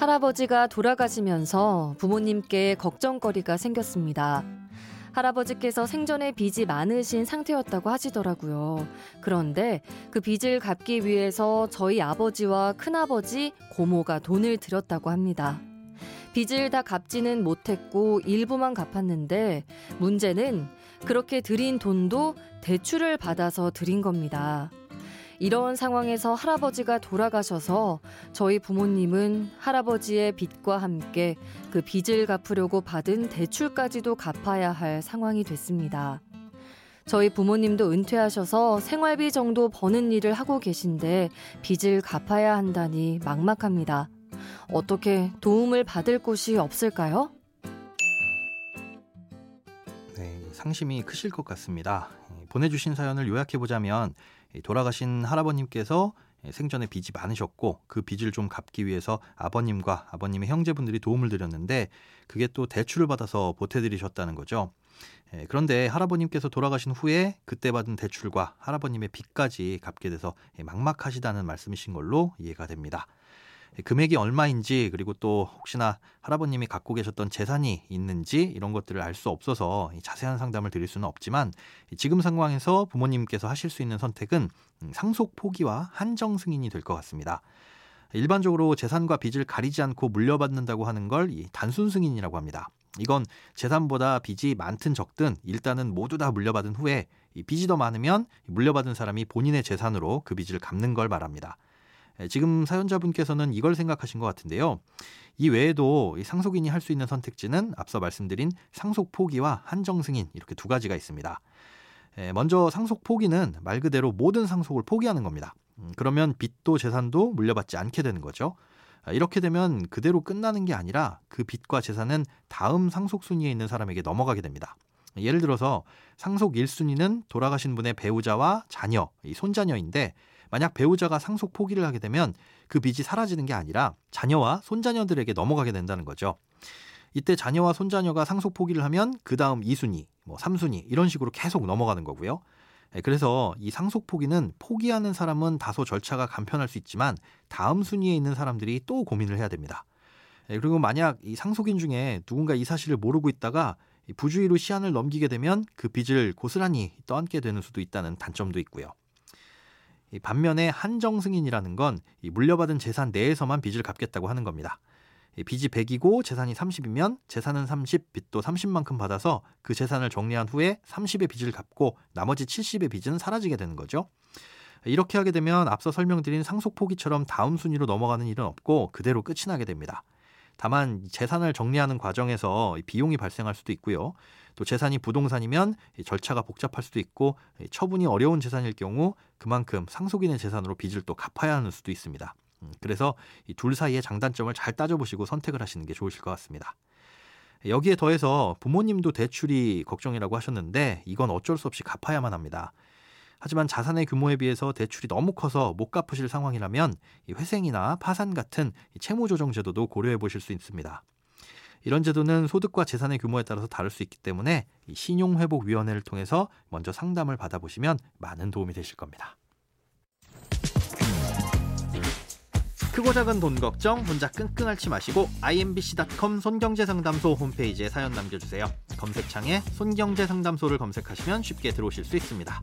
할아버지가 돌아가시면서 부모님께 걱정거리가 생겼습니다. 할아버지께서 생전에 빚이 많으신 상태였다고 하시더라고요. 그런데 그 빚을 갚기 위해서 저희 아버지와 큰아버지, 고모가 돈을 들였다고 합니다. 빚을 다 갚지는 못했고 일부만 갚았는데 문제는 그렇게 들인 돈도 대출을 받아서 들인 겁니다. 이런 상황에서 할아버지가 돌아가셔서 저희 부모님은 할아버지의 빚과 함께 그 빚을 갚으려고 받은 대출까지도 갚아야 할 상황이 됐습니다. 저희 부모님도 은퇴하셔서 생활비 정도 버는 일을 하고 계신데 빚을 갚아야 한다니 막막합니다. 어떻게 도움을 받을 곳이 없을까요? 네, 상심이 크실 것 같습니다. 보내주신 사연을 요약해보자면 돌아가신 할아버님께서 생전에 빚이 많으셨고 그 빚을 좀 갚기 위해서 아버님과 아버님의 형제분들이 도움을 드렸는데 그게 또 대출을 받아서 보태드리셨다는 거죠. 그런데 할아버님께서 돌아가신 후에 그때 받은 대출과 할아버님의 빚까지 갚게 돼서 막막하시다는 말씀이신 걸로 이해가 됩니다. 금액이 얼마인지 그리고 또 혹시나 할아버님이 갖고 계셨던 재산이 있는지 이런 것들을 알 수 없어서 자세한 상담을 드릴 수는 없지만 지금 상황에서 부모님께서 하실 수 있는 선택은 상속 포기와 한정 승인이 될 것 같습니다. 일반적으로 재산과 빚을 가리지 않고 물려받는다고 하는 걸 단순 승인이라고 합니다. 이건 재산보다 빚이 많든 적든 일단은 모두 다 물려받은 후에 빚이 더 많으면 물려받은 사람이 본인의 재산으로 그 빚을 갚는 걸 말합니다. 예, 지금 사연자분께서는 이걸 생각하신 것 같은데요. 이 외에도 상속인이 할 수 있는 선택지는 앞서 말씀드린 상속 포기와 한정 승인 이렇게 두 가지가 있습니다. 예, 먼저 상속 포기는 말 그대로 모든 상속을 포기하는 겁니다. 음, 그러면 빚도 재산도 물려받지 않게 되는 거죠. 아, 이렇게 되면 그대로 끝나는 게 아니라 그 빚과 재산은 다음 상속 순위에 있는 사람에게 넘어가게 됩니다. 예를 들어서 상속 1순위는 돌아가신 분의 배우자와 자녀, 손자녀인데 만약 배우자가 상속 포기를 하게 되면 그 빚이 사라지는 게 아니라 자녀와 손자녀들에게 넘어가게 된다는 거죠. 이때 자녀와 손자녀가 상속 포기를 하면 그 다음 2순위, 뭐 3순위 이런 식으로 계속 넘어가는 거고요. 예, 그래서 이 상속 포기는 포기하는 사람은 다소 절차가 간편할 수 있지만 다음 순위에 있는 사람들이 또 고민을 해야 됩니다. 예, 그리고 만약 이 상속인 중에 누군가 이 사실을 모르고 있다가 부주의로 시한을 넘기게 되면 그 빚을 고스란히 떠안게 되는 수도 있다는 단점도 있고요. 반면에 한정 승인이라는 건 물려받은 재산 내에서만 빚을 갚겠다고 하는 겁니다. 빚이 100이고 재산이 30이면 재산은 30, 빚도 30만큼 받아서 그 재산을 정리한 후에 30의 빚을 갚고 나머지 70의 빚은 사라지게 되는 거죠. 이렇게 하게 되면 앞서 설명드린 상속 포기처럼 다음 순위로 넘어가는 일은 없고 그대로 끝이 나게 됩니다. 다만 재산을 정리하는 과정에서 비용이 발생할 수도 있고요. 또 재산이 부동산이면 절차가 복잡할 수도 있고 처분이 어려운 재산일 경우 그만큼 상속인의 재산으로 빚을 또 갚아야 하는 수도 있습니다. 음, 그래서 이 둘 사이의 장단점을 잘 따져보시고 선택을 하시는 게 좋으실 것 같습니다. 여기에 더해서 부모님도 대출이 걱정이라고 하셨는데 이건 어쩔 수 없이 갚아야만 합니다. 하지만 자산의 규모에 비해서 대출이 너무 커서 못 갚으실 상황이라면 회생이나 파산 같은 채무 조정 제도도 고려해 보실 수 있습니다. 이런 제도는 소득과 재산의 규모에 따라서 다를 수 있기 때문에 신용회복위원회를 통해서 먼저 상담을 받아보시면 많은 도움이 되실 겁니다. 크고 작은 돈 걱정 혼자 끙끙 앓지 마시고 imbc.com 손경제상담소 홈페이지에 사연 남겨주세요. 검색창에 손경제상담소를 검색하시면 쉽게 들어오실 수 있습니다.